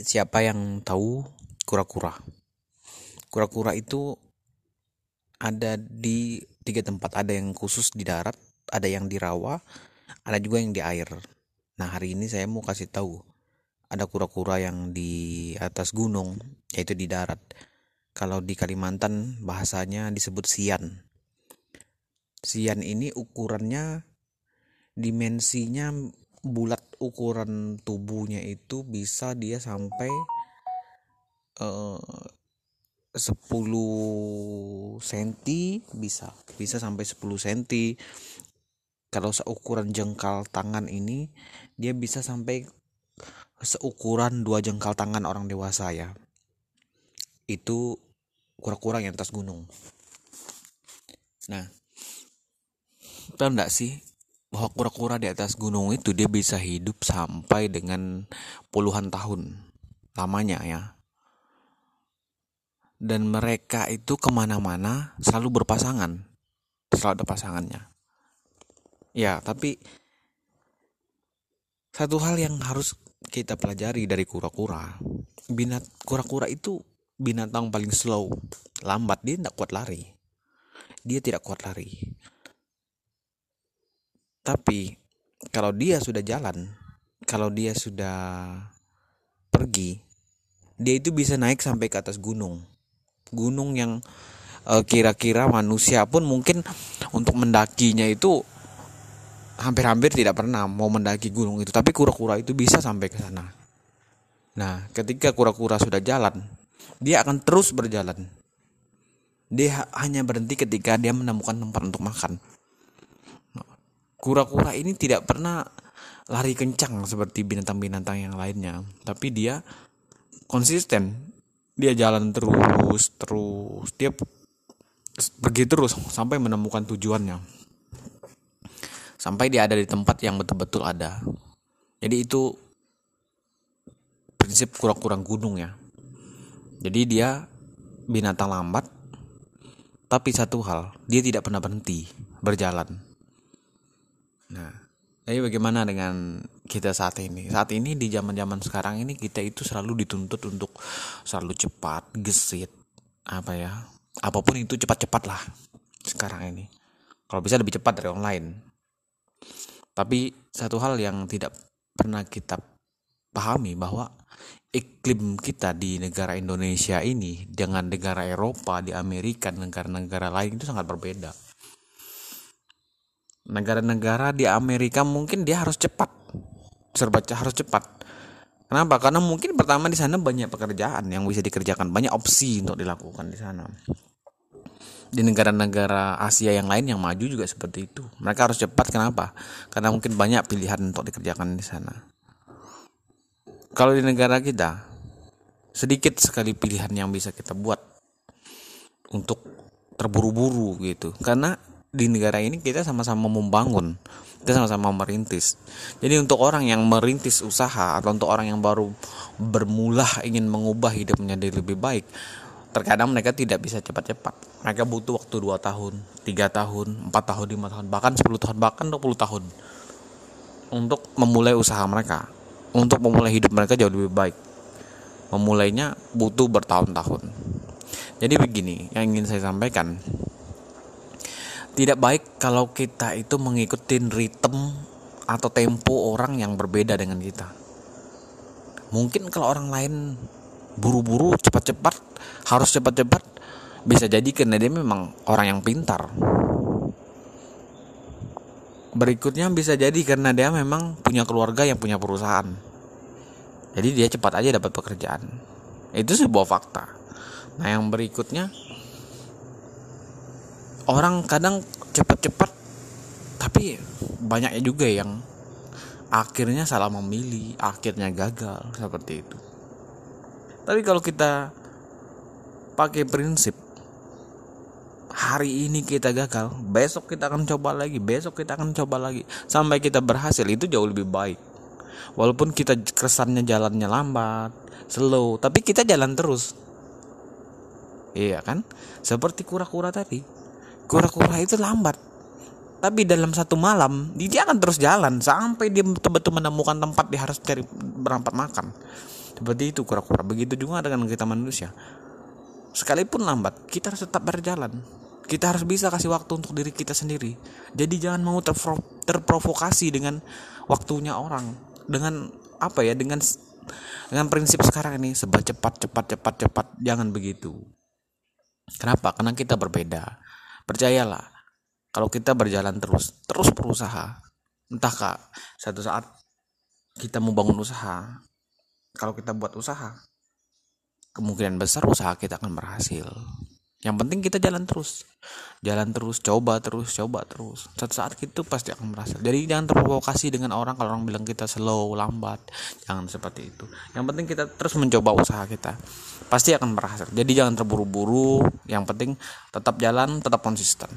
siapa yang tahu kura-kura? Kura-kura itu ada di tiga tempat. Ada yang khusus di darat ada yang di rawa ada juga yang di air. Nah hari ini saya mau kasih tahu ada kura-kura yang di atas gunung yaitu di darat. Kalau di Kalimantan bahasanya disebut sian. Sian ini ukurannya dimensinya bulat ukuran tubuhnya itu bisa dia sampai uh, 10 cm bisa bisa sampai 10 cm kalau seukuran jengkal tangan ini dia bisa sampai seukuran dua jengkal tangan orang dewasa ya. Itu kura-kura yang atas gunung. Nah tahu enggak sih bahwa kura-kura di atas gunung itu dia bisa hidup sampai dengan puluhan tahun lamanya ya. Dan mereka itu ke mana-mana selalu berpasangan selalu ada pasangannya. Ya tapi satu hal yang harus kita pelajari dari kura-kura binat kura-kura itu binatang paling slow lambat dia tidak kuat lari. Dia tidak kuat lari tapi kalau dia sudah jalan kalau dia sudah pergi dia itu bisa naik sampai ke atas gunung. Gunung yang eh, kira-kira uh, manusia pun mungkin untuk mendakinya itu hampir-hampir tidak pernah mau mendaki gunung itu. Tapi kura-kura itu bisa sampai ke sana. Nah ketika kura-kura sudah jalan dia akan terus berjalan. Dia hanya berhenti ketika dia menemukan tempat untuk makan kura-kura ini tidak pernah lari kencang seperti binatang-binatang yang lainnya. Tapi dia konsisten. Dia jalan terus terus. Dia pergi terus sampai menemukan tujuannya. Sampai dia ada di tempat yang betul-betul ada. Jadi itu prinsip kurang-kurang gunung ya. Jadi dia binatang lambat tapi satu hal dia tidak pernah berhenti berjalan nah jadi bagaimana dengan kita saat ini? Saat ini di zaman-zaman sekarang ini kita itu selalu dituntut untuk selalu cepat, gesit, apa ya? Apa pun itu cepat-cepat lah sekarang ini. Kalau bisa lebih cepat dari online. Tapi satu hal yang tidak pernah kita pahami bahwa iklim kita di negara Indonesia ini dengan negara Eropa, di Amerika, negara-negara lain itu sangat berbeda negara-negara di Amerika mungkin dia harus cepat. Serba harus cepat. Kenapa? Karena mungkin pertama di sana banyak pekerjaan yang bisa dikerjakan. Banyak opsi untuk dilakukan di sana. Di negara-negara Asia yang lain yang maju juga seperti itu. Mereka harus cepat. Kenapa? Karena mungkin banyak pilihan untuk dikerjakan di sana. Kalau di negara kita sedikit sekali pilihan yang bisa kita buat untuk terburu-buru gitu. Karena di negara ini kita sama-sama membangun kita sama-sama merintis. Jadi untuk orang yang merintis usaha atau untuk orang yang baru bermula ingin mengubah hidup menjadi lebih baik terkadang mereka tidak bisa cepat-cepat. Mereka butuh waktu 2 tahun 3 tahun 4 tahun 5 tahun bahkan 10 tahun bahkan 20 tahun untuk memulai usaha mereka. Untuk memulai hidup mereka jauh lebih baik. Memulainya butuh bertahun-tahun. Jadi begini yang ingin saya sampaikan tidak baik kalau kita itu mengikuti ritme atau tempo orang yang berbeda dengan kita. Mungkin kalau orang lain buru-buru, cepat-cepat, harus cepat-cepat, bisa jadi karena dia memang orang yang pintar. Berikutnya bisa jadi karena dia memang punya keluarga yang punya perusahaan. Jadi dia cepat aja dapat pekerjaan. Itu sebuah fakta. Nah, yang berikutnya orang kadang cepat-cepat tapi banyaknya juga yang akhirnya salah memilih akhirnya gagal seperti itu. Tapi kalau kita pakai prinsip hari ini kita gagal besok kita akan coba lagi besok kita akan coba lagi sampai kita berhasil itu jauh lebih baik. Walaupun kita kesannya jalannya lambat slow tapi kita jalan terus. Iya kan? Seperti kura-kura tadi kura-kura itu lambat. Tapi dalam satu malam dia akan terus jalan sampai dia betul-betul menemukan tempat dia harus cari berempat makan. Seperti itu kura-kura. Begitu juga dengan kita manusia. Sekalipun lambat kita harus tetap berjalan. Kita harus bisa kasih waktu untuk diri kita sendiri. Jadi jangan mau terpro terprovokasi dengan waktunya orang. Dengan apa ya dengan dengan prinsip sekarang ini sebab cepat cepat cepat cepat. Jangan begitu. Kenapa? Karena kita berbeda percayalah kalau kita berjalan terus terus berusaha. Entah kak satu saat kita mau bangun usaha kalau kita buat usaha kemungkinan besar usaha kita akan berhasil yang penting kita jalan terus. Jalan terus coba terus coba terus. Saat saat itu pasti akan berhasil. Jadi jangan terprovokasi dengan orang kalau orang bilang kita slow lambat. Jangan seperti itu. Yang penting kita terus mencoba usaha kita. Pasti akan berhasil. Jadi jangan terburu-buru. Yang penting tetap jalan tetap konsisten